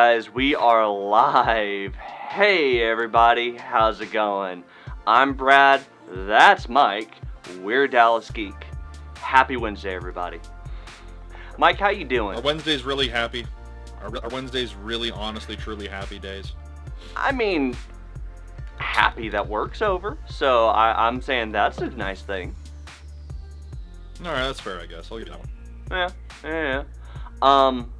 Guys, we are live. Hey, everybody, how's it going? I'm Brad. That's Mike. We're Dallas Geek. Happy Wednesday, everybody. Mike, how you doing? Our Wednesday's really happy. Our, our Wednesday's really, honestly, truly happy days. I mean, happy that work's over. So I, I'm saying that's a nice thing. All right, that's fair, I guess. I'll give you that one. Yeah, yeah, yeah. Um,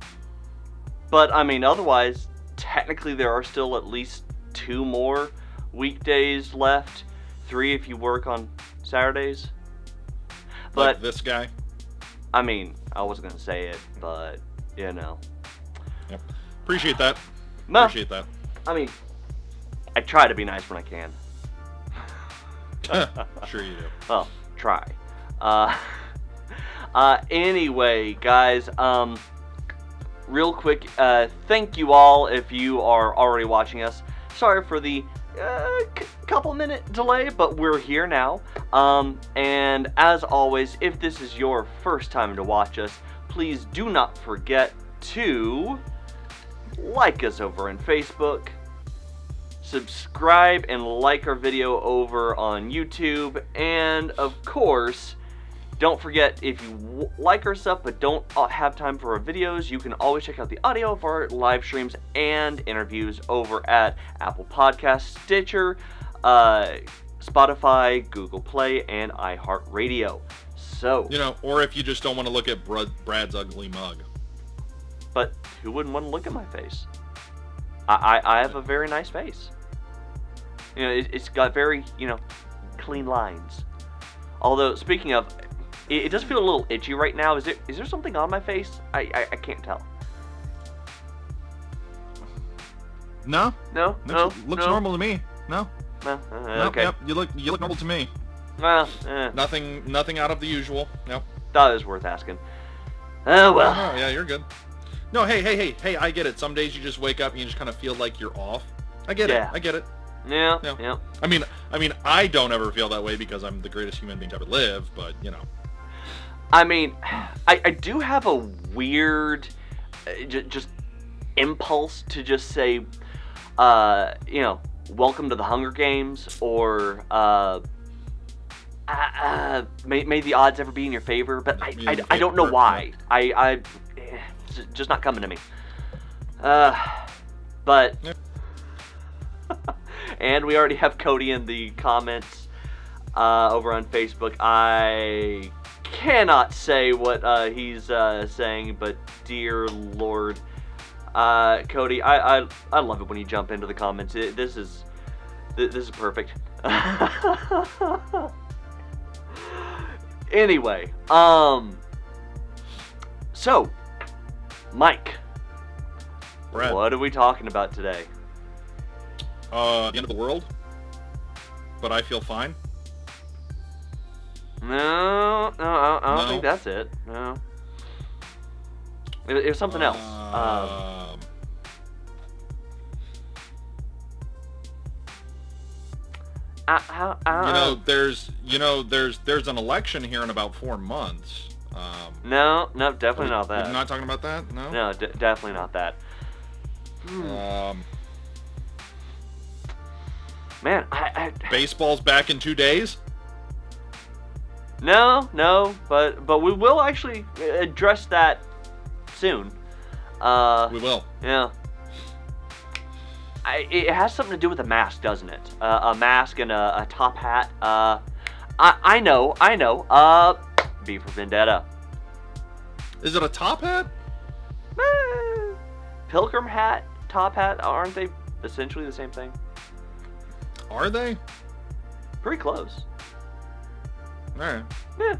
but I mean, otherwise, technically, there are still at least two more weekdays left. Three if you work on Saturdays. But like this guy. I mean, I wasn't gonna say it, but you know. Yep. Appreciate that. No, Appreciate that. I mean, I try to be nice when I can. sure you do. Well, try. Uh, uh, anyway, guys, um, real quick, uh, thank you all if you are already watching us. Sorry for the uh, c- couple minute delay, but we're here now. Um, and as always, if this is your first time to watch us, please do not forget to like us over on Facebook, subscribe and like our video over on YouTube, and of course, don't forget if you w- like our stuff but don't uh, have time for our videos, you can always check out the audio of our live streams and interviews over at Apple Podcasts, Stitcher, uh, Spotify, Google Play, and iHeartRadio. So, You know, or if you just don't want to look at Brad, Brad's ugly mug. but who wouldn't want to look at my face? I, I, I have a very nice face. You know, it, it's got very, you know, clean lines. Although, speaking of, it, it does feel a little itchy right now. Is there is there something on my face? I, I, I can't tell. No, No, no, looks, looks no, normal to me. No, No, uh, okay. yep, you look you look normal to me. Well, eh, Nothing nothing out of the usual. No. thought it was worth asking. Oh well. No, yeah, you're good. No, hey, hey, hey, hey, I get it. Some days you just wake up and you just kind of feel like you're off. I get Yeah. it. I get it. Yeah, Yeah. yeah. I mean, I mean, I don't ever feel that way because I'm the greatest human being to ever live. But you know, I mean, I, I do have a weird, uh, j- just impulse to just say, uh, you know, welcome to the Hunger Games, or uh, uh, uh, may, may the odds ever be in your favor. But I, I, I don't know why. I, I, eh, it's just not coming to me. Uh, but, and we already have Cody in the comments uh, over on Facebook. I cannot say what uh, he's uh, saying, but dear Lord, uh, Cody, I, I I love it when you jump into the comments. It, this is th- this is perfect. anyway, um, so Mike, Brad, what are we talking about today? uh, the end of the world. But I feel fine. No, no, I, I don't No. think that's it. No, it, it was something else. Um, Um, I, I, I, you know, there's, you know, there's, there's an election here in about four months. Um, no, no, definitely we- not that. Not talking about that. No. No, d- definitely not that. Hmm. Um, Man, I, I baseball's back in two days. No, no, but but we will actually address that soon. Uh, We will. yeah. I, it has something to do with a mask, doesn't it? Uh, a mask and a, a top hat. Uh, I I know, I know. Uh, V for Vendetta. Is it a top hat? Eh, Pilgrim hat, top hat, aren't they essentially the same thing? Are they? Pretty close. All right. Yeah.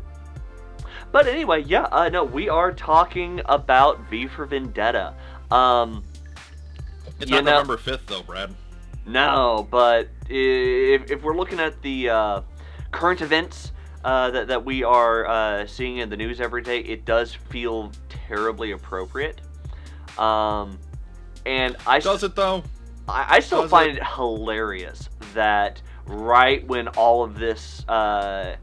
But anyway, yeah, uh, no, we are talking about V for Vendetta. Um, It's not know- November fifth though, Brad. no, but if, if we're looking at the uh, current events uh, that, that we are uh, seeing in the news every day, it does feel terribly appropriate. Um, and I, Does it though? I, I still Does find it? it hilarious that right when all of this uh,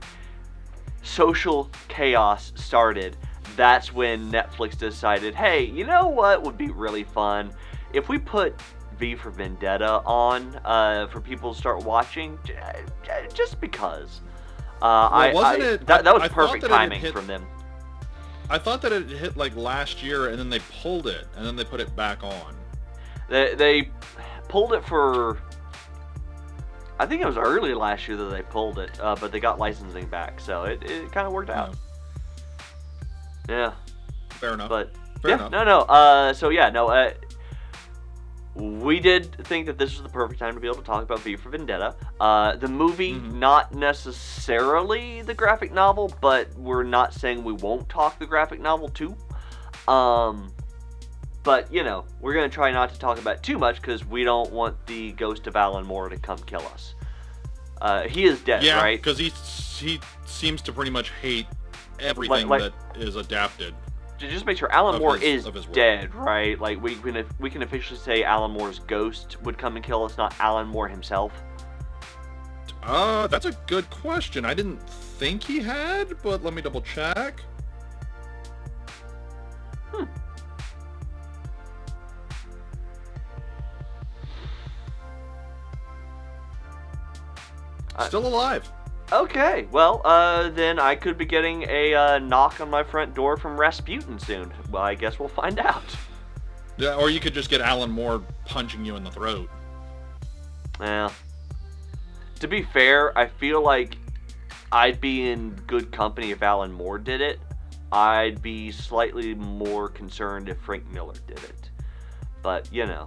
social chaos started, that's when Netflix decided, hey, you know what would be really fun if we put V for Vendetta on uh, for people to start watching, j- j- just because. Uh, I, wasn't I- it- that, that was I perfect that timing hit- from them. I thought that it hit like last year, and then they pulled it, and then they put it back on. They, they pulled it for. I think it was early last year that they pulled it, uh, but they got licensing back, so it, it kind of worked out. Yeah, Fair enough. but Fair yeah, enough. no, no. Uh, so yeah, no. Uh, we did think that this was the perfect time to be able to talk about V for Vendetta. Uh, the movie, Mhm. not necessarily the graphic novel, but we're not saying we won't talk the graphic novel too. Um, but you know, we're gonna try not to talk about it too much because we don't want the ghost of Alan Moore to come kill us. Uh, he is dead, yeah, right? because he he seems to pretty much hate everything like- that is adapted. to just make sure Alan Moore his- is of his work. dead, right? Like we can we can officially say Alan Moore's ghost would come and kill us, not Alan Moore himself. Uh, that's a good question. I didn't think he had, but let me double check. Still alive. Okay, well, uh, then I could be getting a uh, knock on my front door from Rasputin soon. Well, I guess we'll find out. Yeah, or you could just get Alan Moore punching you in the throat. Yeah. To be fair, I feel like I'd be in good company if Alan Moore did it. I'd be slightly more concerned if Frank Miller did it. But you know,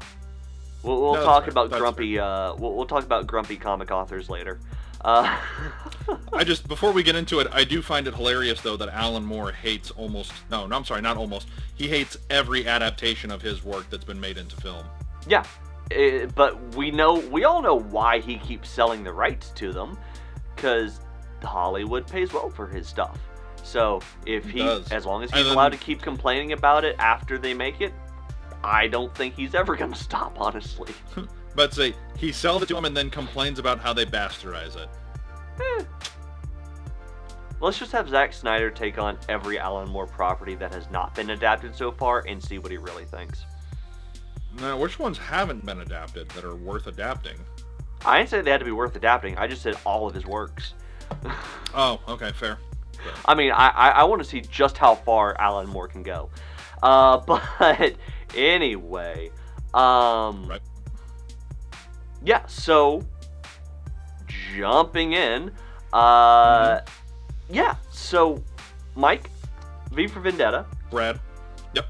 we'll, we'll No, talk about grumpy. Uh, we'll, we'll talk about grumpy comic authors later. Uh, I just before we get into it, I do find it hilarious though that Alan Moore hates almost no, no, I'm sorry, not almost. He hates every adaptation of his work that's been made into film. yeah, eh, but we know we all know why he keeps selling the rights to them, because Hollywood pays well for his stuff. So if He does. as long as he's then- allowed to keep complaining about it after they make it, I don't think he's ever gonna stop. Honestly, But say he sells it to him and then complains about how they bastardize it. let's just have Zack Snyder take on every Alan Moore property that has not been adapted so far and see what he really thinks. Now, which ones haven't been adapted that are worth adapting? I didn't say they had to be worth adapting. I just said all of his works. Oh, okay, fair. I mean, I, I, I want to see just how far Alan Moore can go. Uh, but anyway, um, Right. Yeah. So jumping in, uh, yeah. So Mike, V for Vendetta. Brad. Yep.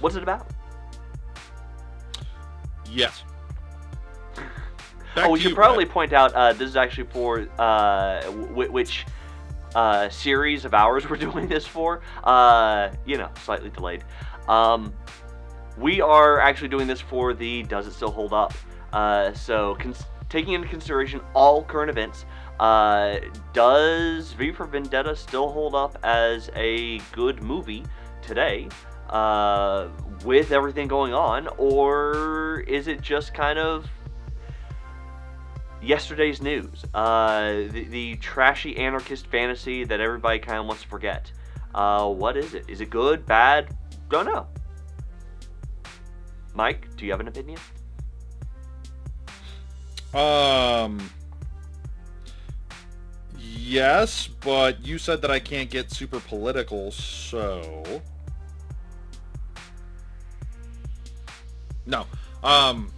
What's it about? Yes. Back oh, we should you, probably Brad. point out uh, this is actually for uh, w- which uh, series of hours we're doing this for. Uh, you know, slightly delayed. Um, we are actually doing this for the Does It Still Hold Up? Uh, so, cons- taking into consideration all current events, uh, does V for Vendetta still hold up as a good movie today? Uh, with everything going on, or is it just kind of yesterday's news, uh, the, the trashy anarchist fantasy that everybody kind of wants to forget. Uh, what is it? Is it good, bad? Don't know. Mike, do you have an opinion? Um. Yes, but you said that I can't get super political, so. No. Um.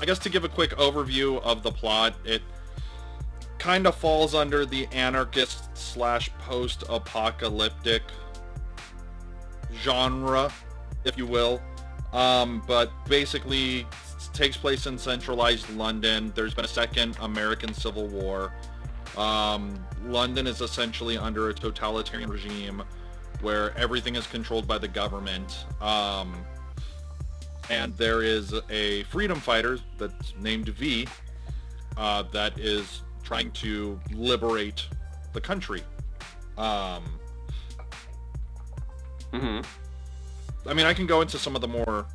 I guess to give a quick overview of the plot, it kind of falls under the anarchist slash post-apocalyptic genre, if you will. Um, but basically takes place in centralized London. There's been a second American Civil War. Um, London is essentially under a totalitarian regime where everything is controlled by the government. Um, and there is a freedom fighter that's named V uh, that is trying to liberate the country. Um, Mm-hmm. I mean, I can go into some of the more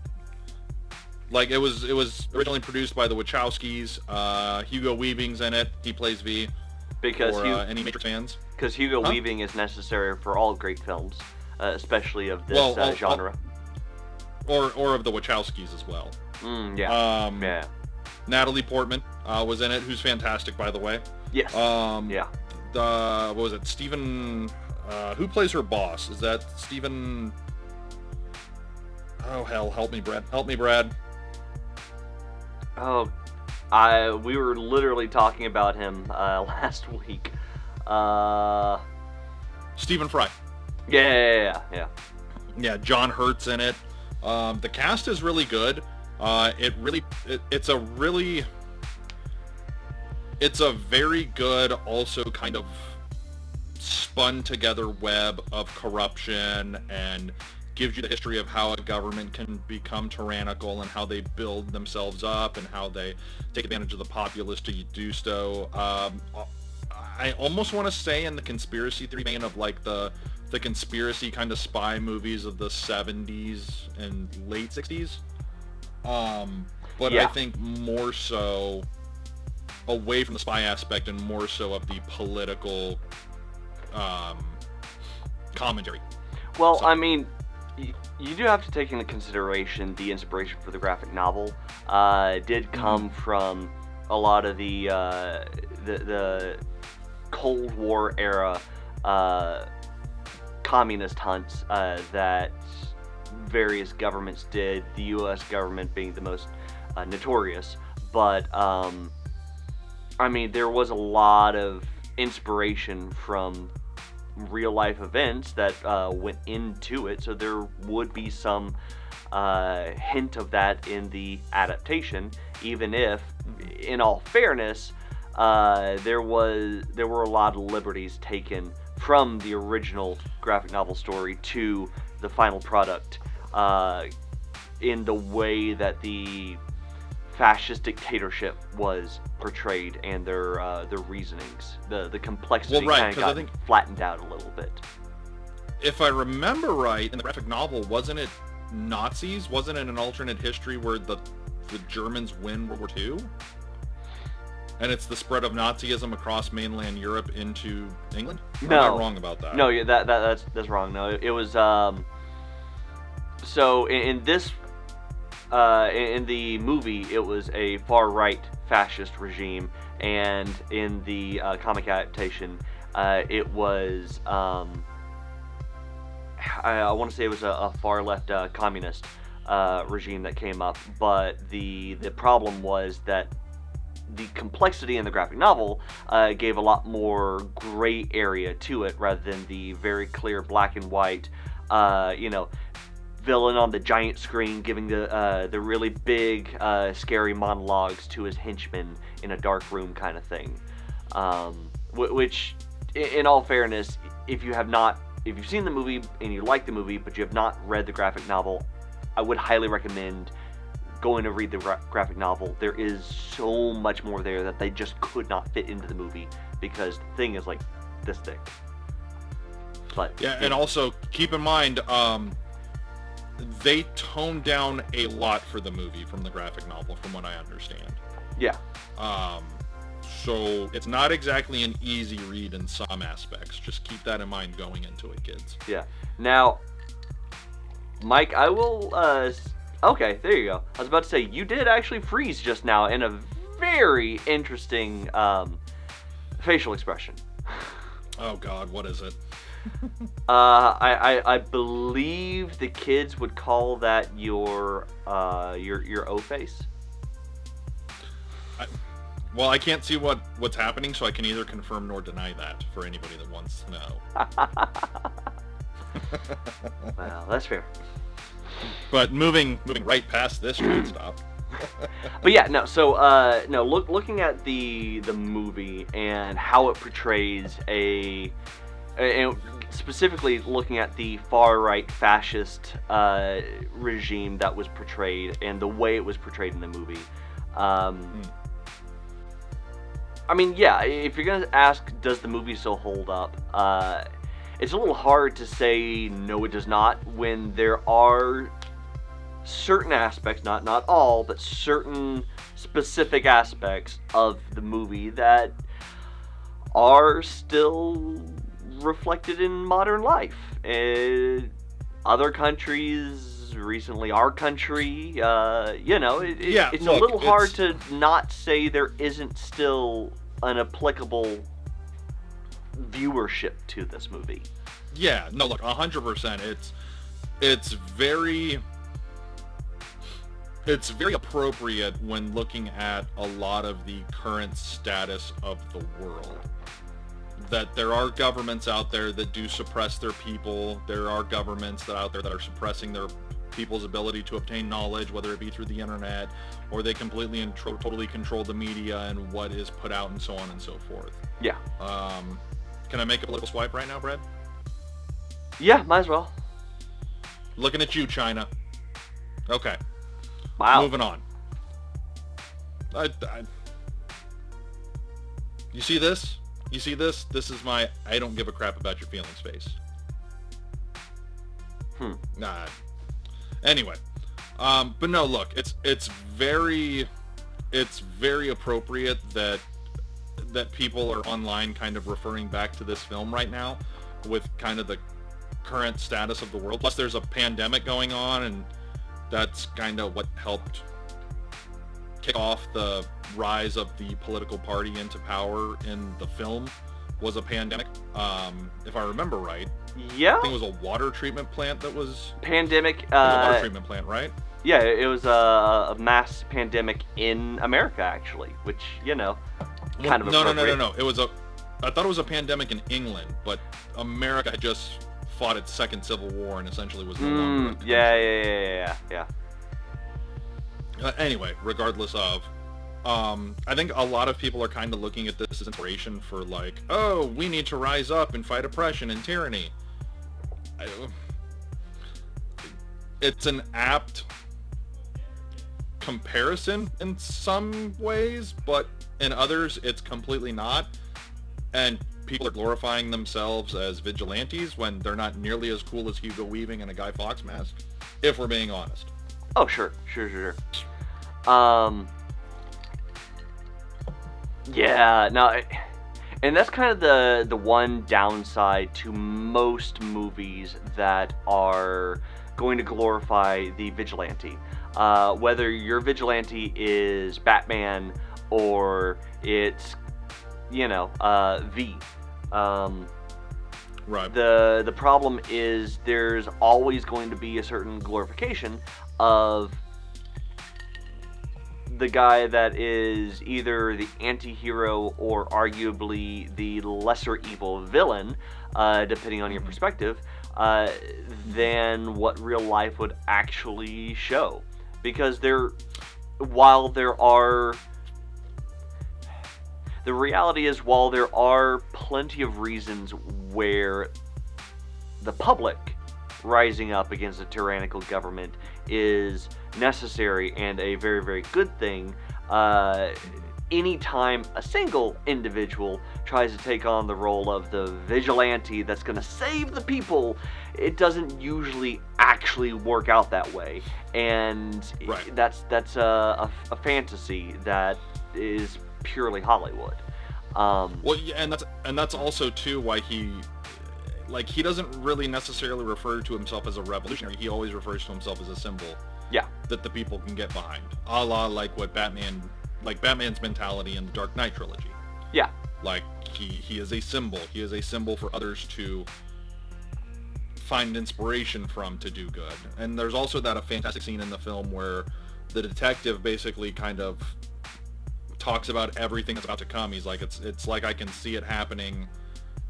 like it was. It was originally produced by the Wachowskis. Uh, Hugo Weaving's in it. He plays V. Because for Hu- uh, any Matrix fans. because Hugo Huh? Weaving is necessary for all great films, uh, especially of this Well, uh, I'll- genre. Or or of the Wachowskis as well. Mm, yeah, Um, yeah, Natalie Portman uh, was in it, who's fantastic, by the way. yes, Um, yeah. The what was it? Stephen. Uh, who plays her boss? Is that Stephen? Oh hell, help me, Brad. Help me, Brad. Oh, I we were literally talking about him uh, last week. Uh, Stephen Fry. yeah, yeah, yeah, yeah. Yeah, John Hurt's in it. Um, the cast is really good. Uh, it really, it, it's a really, it's a very good, also kind of spun together web of corruption and gives you the history of how a government can become tyrannical and how they build themselves up and how they take advantage of the populace to do so. Um, I almost want to say in the conspiracy theory vein of like the the conspiracy kind of spy movies of the 70s and late 60s. Um, but I think more so away from the spy aspect and more so of the political um, commentary. Well, So- I mean, you do have to take into consideration the inspiration for the graphic novel. Uh, did come from a lot of the uh, the, the Cold War era uh, communist hunts uh, that various governments did. The U.S. government being the most uh, notorious, but um, I mean, there was a lot of inspiration from real life events that uh, went into it, so there would be some uh, hint of that in the adaptation, even if, in all fairness, uh, there was there were a lot of liberties taken from the original graphic novel story to the final product uh, in the way that the fascist dictatorship was portrayed and their uh, their reasonings. The the complexity Well, right, kind of got think- flattened out a little bit. If I remember right, in the graphic novel, wasn't it Nazis? Wasn't it an alternate history where the the Germans win World War II? And it's the spread of Nazism across mainland Europe into England? Or Am No. I wrong about that? No, yeah, that, that that's that's wrong. No, it was um. So in, in this, uh, in, the movie, it was a far right fascist regime, and in the uh, comic adaptation, uh, it was um. I, I want to say it was a, a far left uh, communist uh, regime that came up, but the the problem was that the complexity in the graphic novel uh, gave a lot more gray area to it rather than the very clear black and white, you know, villain on the giant screen giving the uh, the really big, uh, scary monologues to his henchmen in a dark room kind of thing. Um, wh- which, in all fairness, if you have not, if you've seen the movie and you like the movie, but you have not read the graphic novel, I would highly recommend going to read the gra- graphic novel. There is so much more there that they just could not fit into the movie because the thing is like this thick. But Yeah, and also keep in mind, um, they toned down a lot for the movie from the graphic novel, from what I understand. yeah, Um, so it's not exactly an easy read in some aspects. Just keep that in mind going into it, kids. yeah. Now, Mike, I will. Uh, okay, there you go. I was about to say you did actually freeze just now in a very interesting um, facial expression. Oh God, what is it? Uh, I, I, I believe the kids would call that your uh, your your O face. Well, I can't see what what's happening, so I can either confirm nor deny that for anybody that wants to know. Well, that's fair. But moving moving right past this train stop. But yeah, no. So uh, no, look, looking at the the movie and how it portrays a, and specifically looking at the far right fascist uh, regime that was portrayed and the way it was portrayed in the movie. Um, Hmm. I mean, yeah. If you're gonna ask, does the movie still hold up? Uh, it's a little hard to say no, it does not. When there are certain aspects, not not all, but certain specific aspects of the movie that are still reflected in modern life. Uh, other countries, recently our country, uh, you know, it, it- Yeah, it's look, a little hard to not say there isn't still an applicable viewership to this movie. Yeah, no, look, hundred percent. It's it's very it's very appropriate when looking at a lot of the current status of the world. That there are governments out there that do suppress their people. There are governments that out there that are suppressing their people's ability to obtain knowledge, whether it be through the internet or they completely and tro- totally control the media and what is put out and so on and so forth. Yeah. Um, can I make a political swipe right now, Brad? Yeah, might as well. Looking at you, China. Okay, Wow. moving on. I, I, you see this? You see this? This is my I don't give a crap about your feelings face. Hmm. Nah. Anyway, um, but no, look, it's it's very, it's very appropriate that that people are online kind of referring back to this film right now with kind of the current status of the world. Plus, there's a pandemic going on, and that's kind of what helped kick off the rise of the political party into power in the film was a pandemic. Um, if I remember right, Yeah. I think it was a water treatment plant that was, Pandemic. was a water Uh, treatment plant, right? yeah, it was a, a mass pandemic in America, actually, which you know, kind of no, no, no, no, no. It was a. I thought it was a pandemic in England, but America had just fought its second civil war and essentially was no longer. Mm, a yeah, yeah, yeah, yeah, yeah. Uh, anyway, regardless of, um, I think a lot of people are kind of looking at this as inspiration for like, oh, we need to rise up and fight oppression and tyranny. I, it's an apt comparison in some ways, but in others, it's completely not. And people are glorifying themselves as vigilantes when they're not nearly as cool as Hugo Weaving and a Guy Fawkes mask, if we're being honest. Oh, sure, sure, sure, sure. Um. Yeah, no, and that's kind of the the one downside to most movies that are going to glorify the vigilante. Uh, whether your vigilante is Batman or it's, you know, uh, V. Um, Right. the the problem is there's always going to be a certain glorification of the guy that is either the anti-hero or arguably the lesser evil villain uh, depending on your Mhm. perspective uh, than what real life would actually show because there while there are the reality is while there are plenty of reasons where the public rising up against a tyrannical government is necessary and a very very good thing uh, anytime a single individual tries to take on the role of the vigilante that's going to save the people it doesn't usually actually work out that way and Right. that's that's a, a, a fantasy that is purely hollywood um, Well, yeah, and that's and that's also too why he, like, he doesn't really necessarily refer to himself as a revolutionary. He always refers to himself as a symbol. Yeah. That the people can get behind, a la like what Batman, like Batman's mentality in the Dark Knight trilogy. Yeah. Like he he is a symbol. He is a symbol for others to find inspiration from to do good. And there's also that a fantastic scene in the film where the detective basically kind of talks about everything that's about to come. He's like, it's it's like I can see it happening,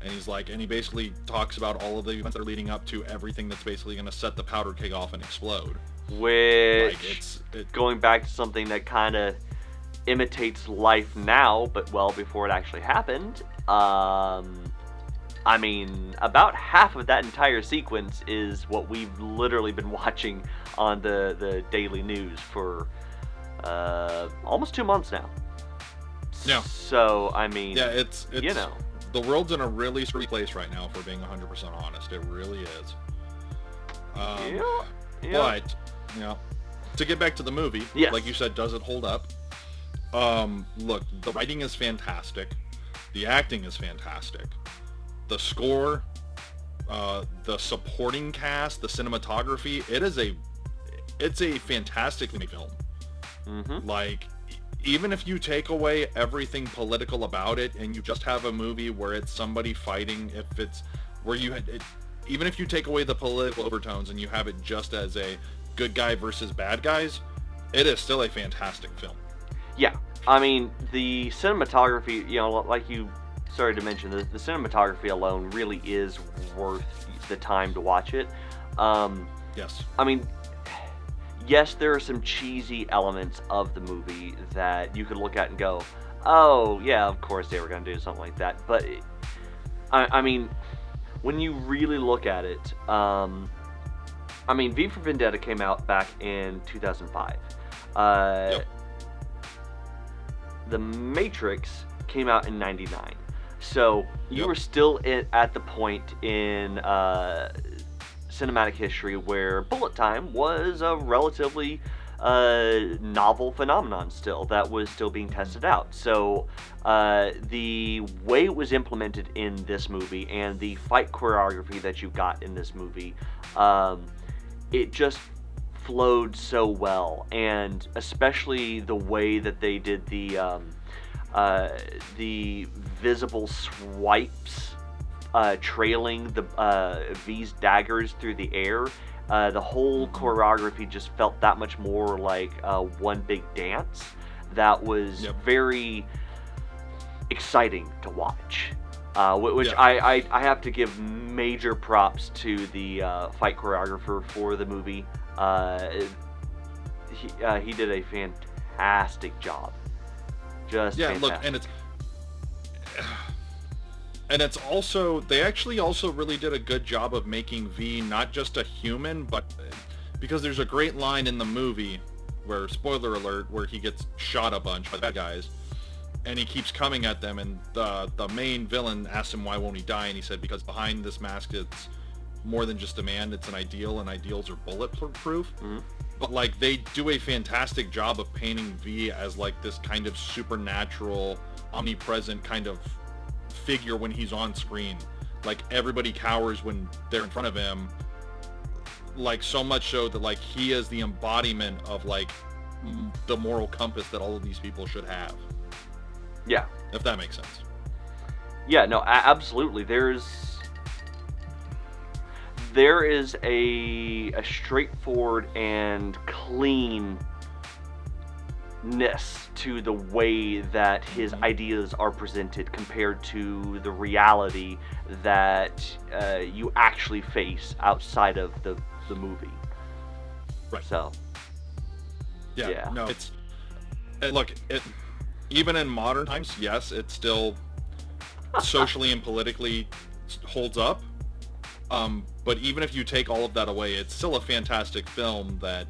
and he's like, and he basically talks about all of the events that are leading up to everything that's basically going to set the powder keg off and explode. which Like it's it, going back to something that kind of imitates life now, but well before it actually happened. Um, I mean, about half of that entire sequence is what we've literally been watching on the the daily news for uh, almost two months now. Yeah. So I mean, yeah, it's it's you know, the world's in a really screwy place right now. If we're being 100% honest, it really is. Um, yeah, yeah. But, you know, to get back to the movie, Yes. like you said, does it hold up? Um, look, the writing is fantastic. The acting is fantastic. the score, uh, the supporting cast, the cinematography. It is a, it's a fantastically made film. Mm-hmm. Like, even if you take away everything political about it, and you just have a movie where it's somebody fighting, if it's where you had, it, even if you take away the political overtones and you have it just as a good guy versus bad guys, it is still a fantastic film. Yeah, I mean the cinematography. You know, like you started to mention, the, the cinematography alone really is worth the time to watch it. Um, Yes. I mean, yes, there are some cheesy elements of the movie that you could look at and go, "Oh, yeah, of course they were going to do something like that." But it- I, I mean, when you really look at it, um, I mean, V for Vendetta came out back in 2005. Uh, Yep. The Matrix came out in '99. So you Yep. were still at the point in uh, cinematic history where bullet time was a relatively uh, novel phenomenon still that was still being tested out. So uh, the way it was implemented in this movie and the fight choreography that you got in this movie, um, it just flowed so well, and especially the way that they did the um, uh, the visible swipes uh, trailing the uh, V's daggers through the air. Uh, the whole choreography just felt that much more like uh, one big dance. That was Yep. very exciting to watch. Uh, which. I, I, I have to give major props to the uh, fight choreographer for the movie. Uh, he, uh, he did a fantastic job. Just Yeah, fantastic. look, and it's and it's also they actually also really did a good job of making V not just a human, but because there's a great line in the movie where spoiler alert where he gets shot a bunch by bad guys and he keeps coming at them and the the main villain asks him why won't he die and he said because behind this mask it's more than just a man it's an ideal and ideals are bulletproof Mhm. but like they do a fantastic job of painting V as like this kind of supernatural, omnipresent kind of figure when he's on screen. Like everybody cowers when they're in front of him. Like so much so that like he is the embodiment of like m- the moral compass that all of these people should have. yeah. If that makes sense. Yeah, no, a- absolutely. There's there is a a straightforward and cleanness to the way that his ideas are presented compared to the reality that uh, you actually face outside of the the movie. Right. So Yeah. Yeah. No, it's and look, it even in modern times, yes, it still socially and politically holds up. Um, but even if you take all of that away, it's still a fantastic film that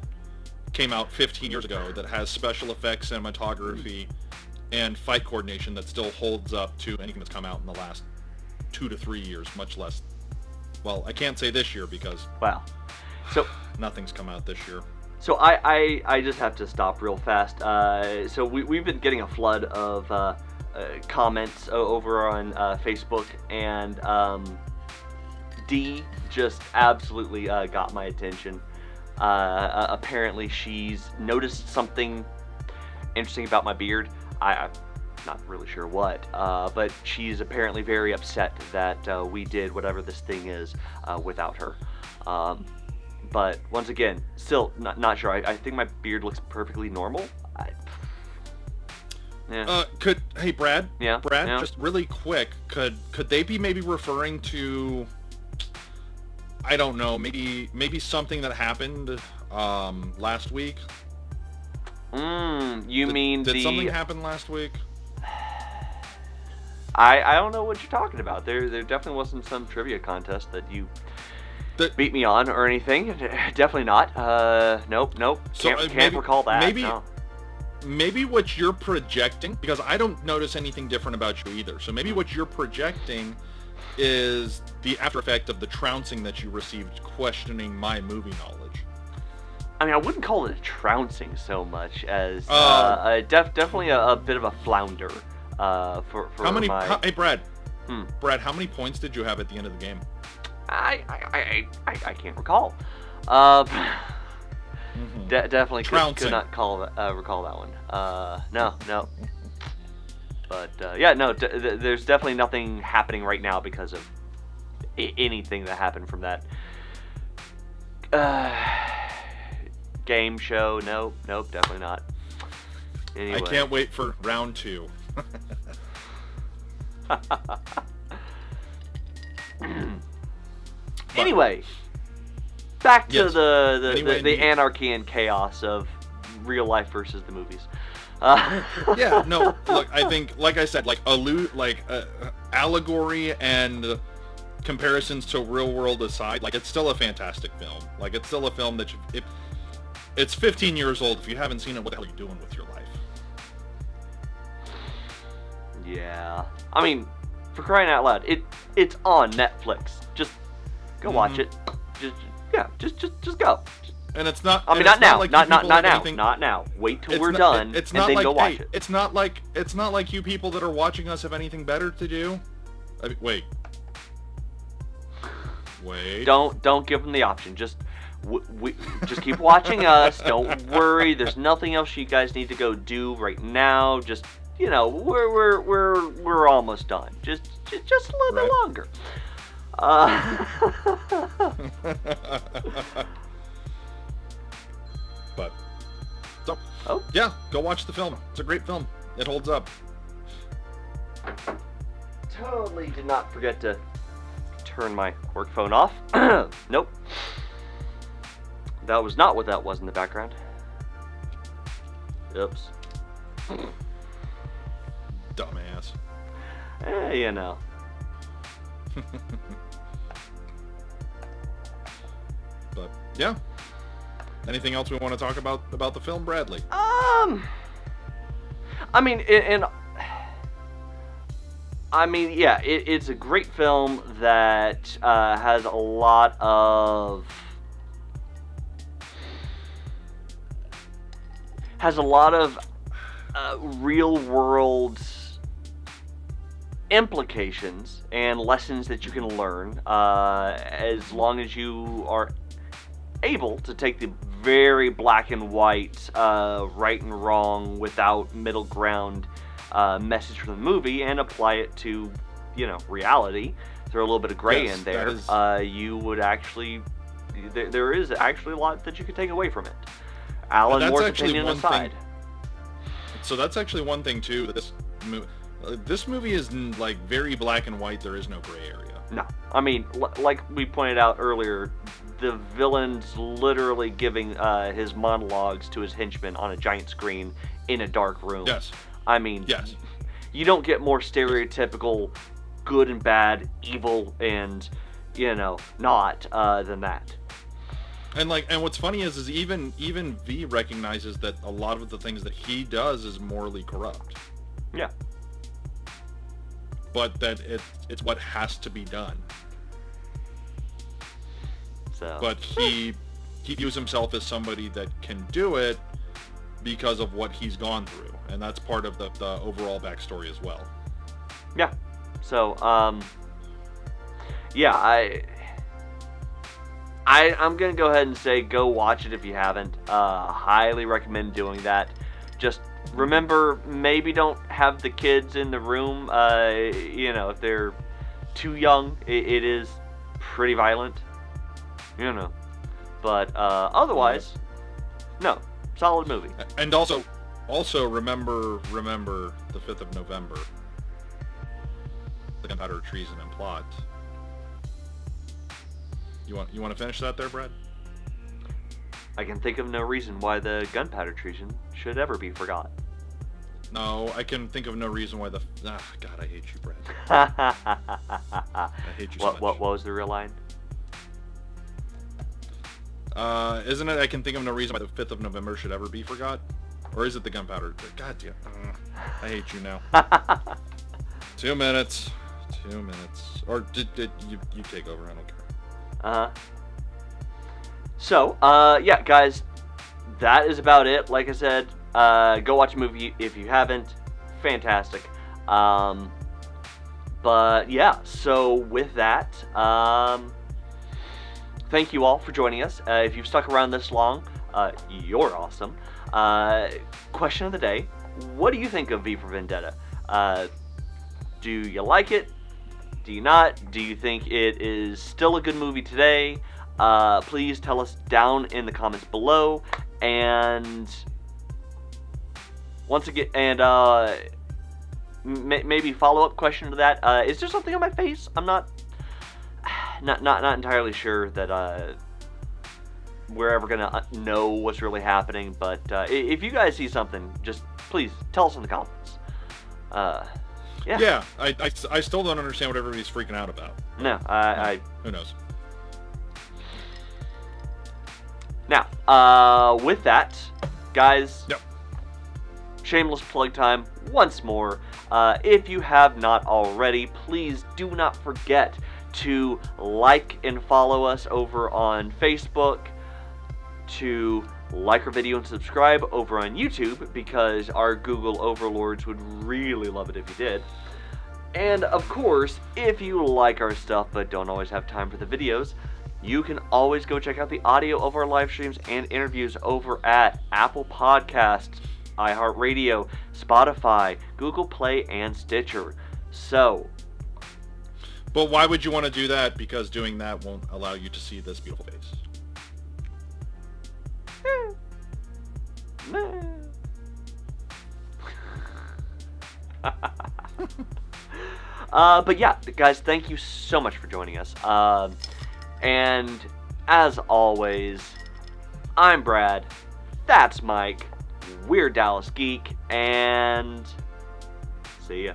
came out 15 years ago that has special effects, cinematography, and fight coordination that still holds up to anything that's come out in the last two to three years, much less. Well, I can't say this year because wow. So nothing's come out this year. So I, I, I just have to stop real fast. Uh, so we, we've been getting a flood of uh, uh, comments over on uh, Facebook, and um, D just absolutely uh, got my attention. Uh, apparently, she's noticed something interesting about my beard. I, I'm not really sure what, uh, but she's apparently very upset that uh, we did whatever this thing is uh, without her. Um, but once again, still not, not sure. I, I think my beard looks perfectly normal. I, yeah. Uh, could hey Brad? Yeah, Brad, yeah. just really quick, could could they be maybe referring to? I don't know, maybe maybe something that happened um, last week. mm, you Did- mean did the? something happen last week? I I don't know what you're talking about. There there definitely wasn't some trivia contest that you The- beat me on or anything. Definitely not. Uh, nope, nope. So, Can't, uh, can't recall that. maybe- no. Maybe what you're projecting, because I don't notice anything different about you either. So maybe what you're projecting is the after effect of the trouncing that you received, questioning my movie knowledge. I mean, I wouldn't call it a trouncing so much as uh, Uh, a def- definitely a, a bit of a flounder. Uh, for for How many? my how- hey Brad, Hmm. Brad, how many points did you have at the end of the game? I I, I, I, I can't recall. Uh, Mhm. de- definitely could, could not call uh, recall that one. Uh, no, no. But uh, yeah, no. D- th- there's definitely nothing happening right now because of I- anything that happened from that uh, game show. Nope, nope, definitely not. Anyway. I can't wait for round two. anyway, back to Yes. the the, Anyway, the, the anarchy and chaos of real life versus the movies. Uh, yeah, no, look, I think, like I said, like allude, like uh, allegory and comparisons to real world aside, like it's still a fantastic film. Like it's still a film that you, it, it's 15 years old. If you haven't seen it, what the hell are you doing with your life? Yeah. I mean, for crying out loud, it it's on Netflix. Just go watch Mhm. it. Just yeah, just just just go. And it's not. I mean, not now, like not not not now, anything- not now. Wait till it's we're not- done, it- it's and not then like, go watch hey, it. It's not like it's not like you people that are watching us have anything better to do. I mean, wait. Wait. Don't don't give them the option. Just w- we, just keep watching us. Don't worry. There's nothing else you guys need to go do right now. Just you know, we're we're we're we're almost done. Just just, just a little bit longer. Uh, but so Oh. yeah, go watch the film. It's a great film. It holds up. totally did not forget to turn my work phone off. nope. That was not what that was in the background. Oops. Dumbass. Eh, you know. But yeah. Anything else we want to talk about about the film, Bradley? Um, I mean, and I mean, yeah, it, it's a great film that uh, has a lot of has a lot of uh, real world implications and lessons that you can learn uh, as long as you are able to take the very black and white, uh, right and wrong, without middle ground uh, message from the movie and apply it to, you know, reality. Throw a little bit of gray Yes, in there. is- Uh, you would actually, there, there is actually a lot that you could take away from it. Alan that's Moore's actually opinion one thing- aside. So that's actually one thing too. That this movie, uh, this movie is like very black and white. There is no gray area. No, I mean, l- like we pointed out earlier, the villain's literally giving uh, his monologues to his henchmen on a giant screen in a dark room. Yes. I mean, Yes. you don't get more stereotypical good and bad, evil and, you know, not uh, than that. And like, and what's funny is, is even even V recognizes that a lot of the things that he does is morally corrupt, Yeah. But that it it's what has to be done. So. But he he views himself as somebody that can do it because of what he's gone through, and that's part of the, the overall backstory as well. Yeah. So, um, yeah, I, I, I'm gonna go ahead and say go watch it if you haven't. Uh, highly recommend doing that. Just remember, maybe don't have the kids in the room. Uh, you know, if they're too young, it, it is pretty violent. You know, but uh, otherwise, no, solid movie. And also, also remember remember the fifth of November, the gunpowder treason and plot. You want you want to finish that there, Brad? I can think of no reason why the gunpowder treason should ever be forgot. No, I can think of no reason why the ah God I hate you, Brad. what, I hate you so much. what what was the real line? Uh, isn't it? I can think of no reason why the fifth of November should ever be forgot, or is it the gunpowder? God damn! uh, I hate you now. Two minutes. Two minutes. Or did, did you you take over? I don't care. Uh-huh. So, uh, yeah, guys, that is about it. Like I said, uh, go watch a movie if you haven't. Fantastic. Um, but yeah, so with that, um, thank you all for joining us. Uh, if you've stuck around this long, uh, you're awesome. Uh, question of the day What do you think of V for Vendetta? Uh, do you like it? Do you not? Do you think it is still a good movie today? Uh, please tell us down in the comments below. And once again, and uh, m- maybe follow up question to that: uh, Is there something on my face? I'm not, not, not, not entirely sure that uh, we're ever gonna uh, know what's really happening. But uh, if you guys see something, just please tell us in the comments. Uh, yeah. Yeah, I, I, I still don't understand what everybody's freaking out about. No, I, I Who knows? Now, uh, with that, guys, Yep. Shameless plug time once more. Uh, if you have not already, please do not forget to like and follow us over on Facebook, to like our video and subscribe over on YouTube because our Google overlords would really love it if you did. And of course, if you like our stuff but don't always have time for the videos, you can always go check out the audio of our live streams and interviews over at Apple Podcasts, iHeartRadio, Spotify, Google Play, and Stitcher. So, But why would you want to do that? Because doing that won't allow you to see this beautiful face. uh, but yeah, guys, thank you so much for joining us. Um, and as always, I'm Brad. That's Mike. We're Dallas Geek, and see ya.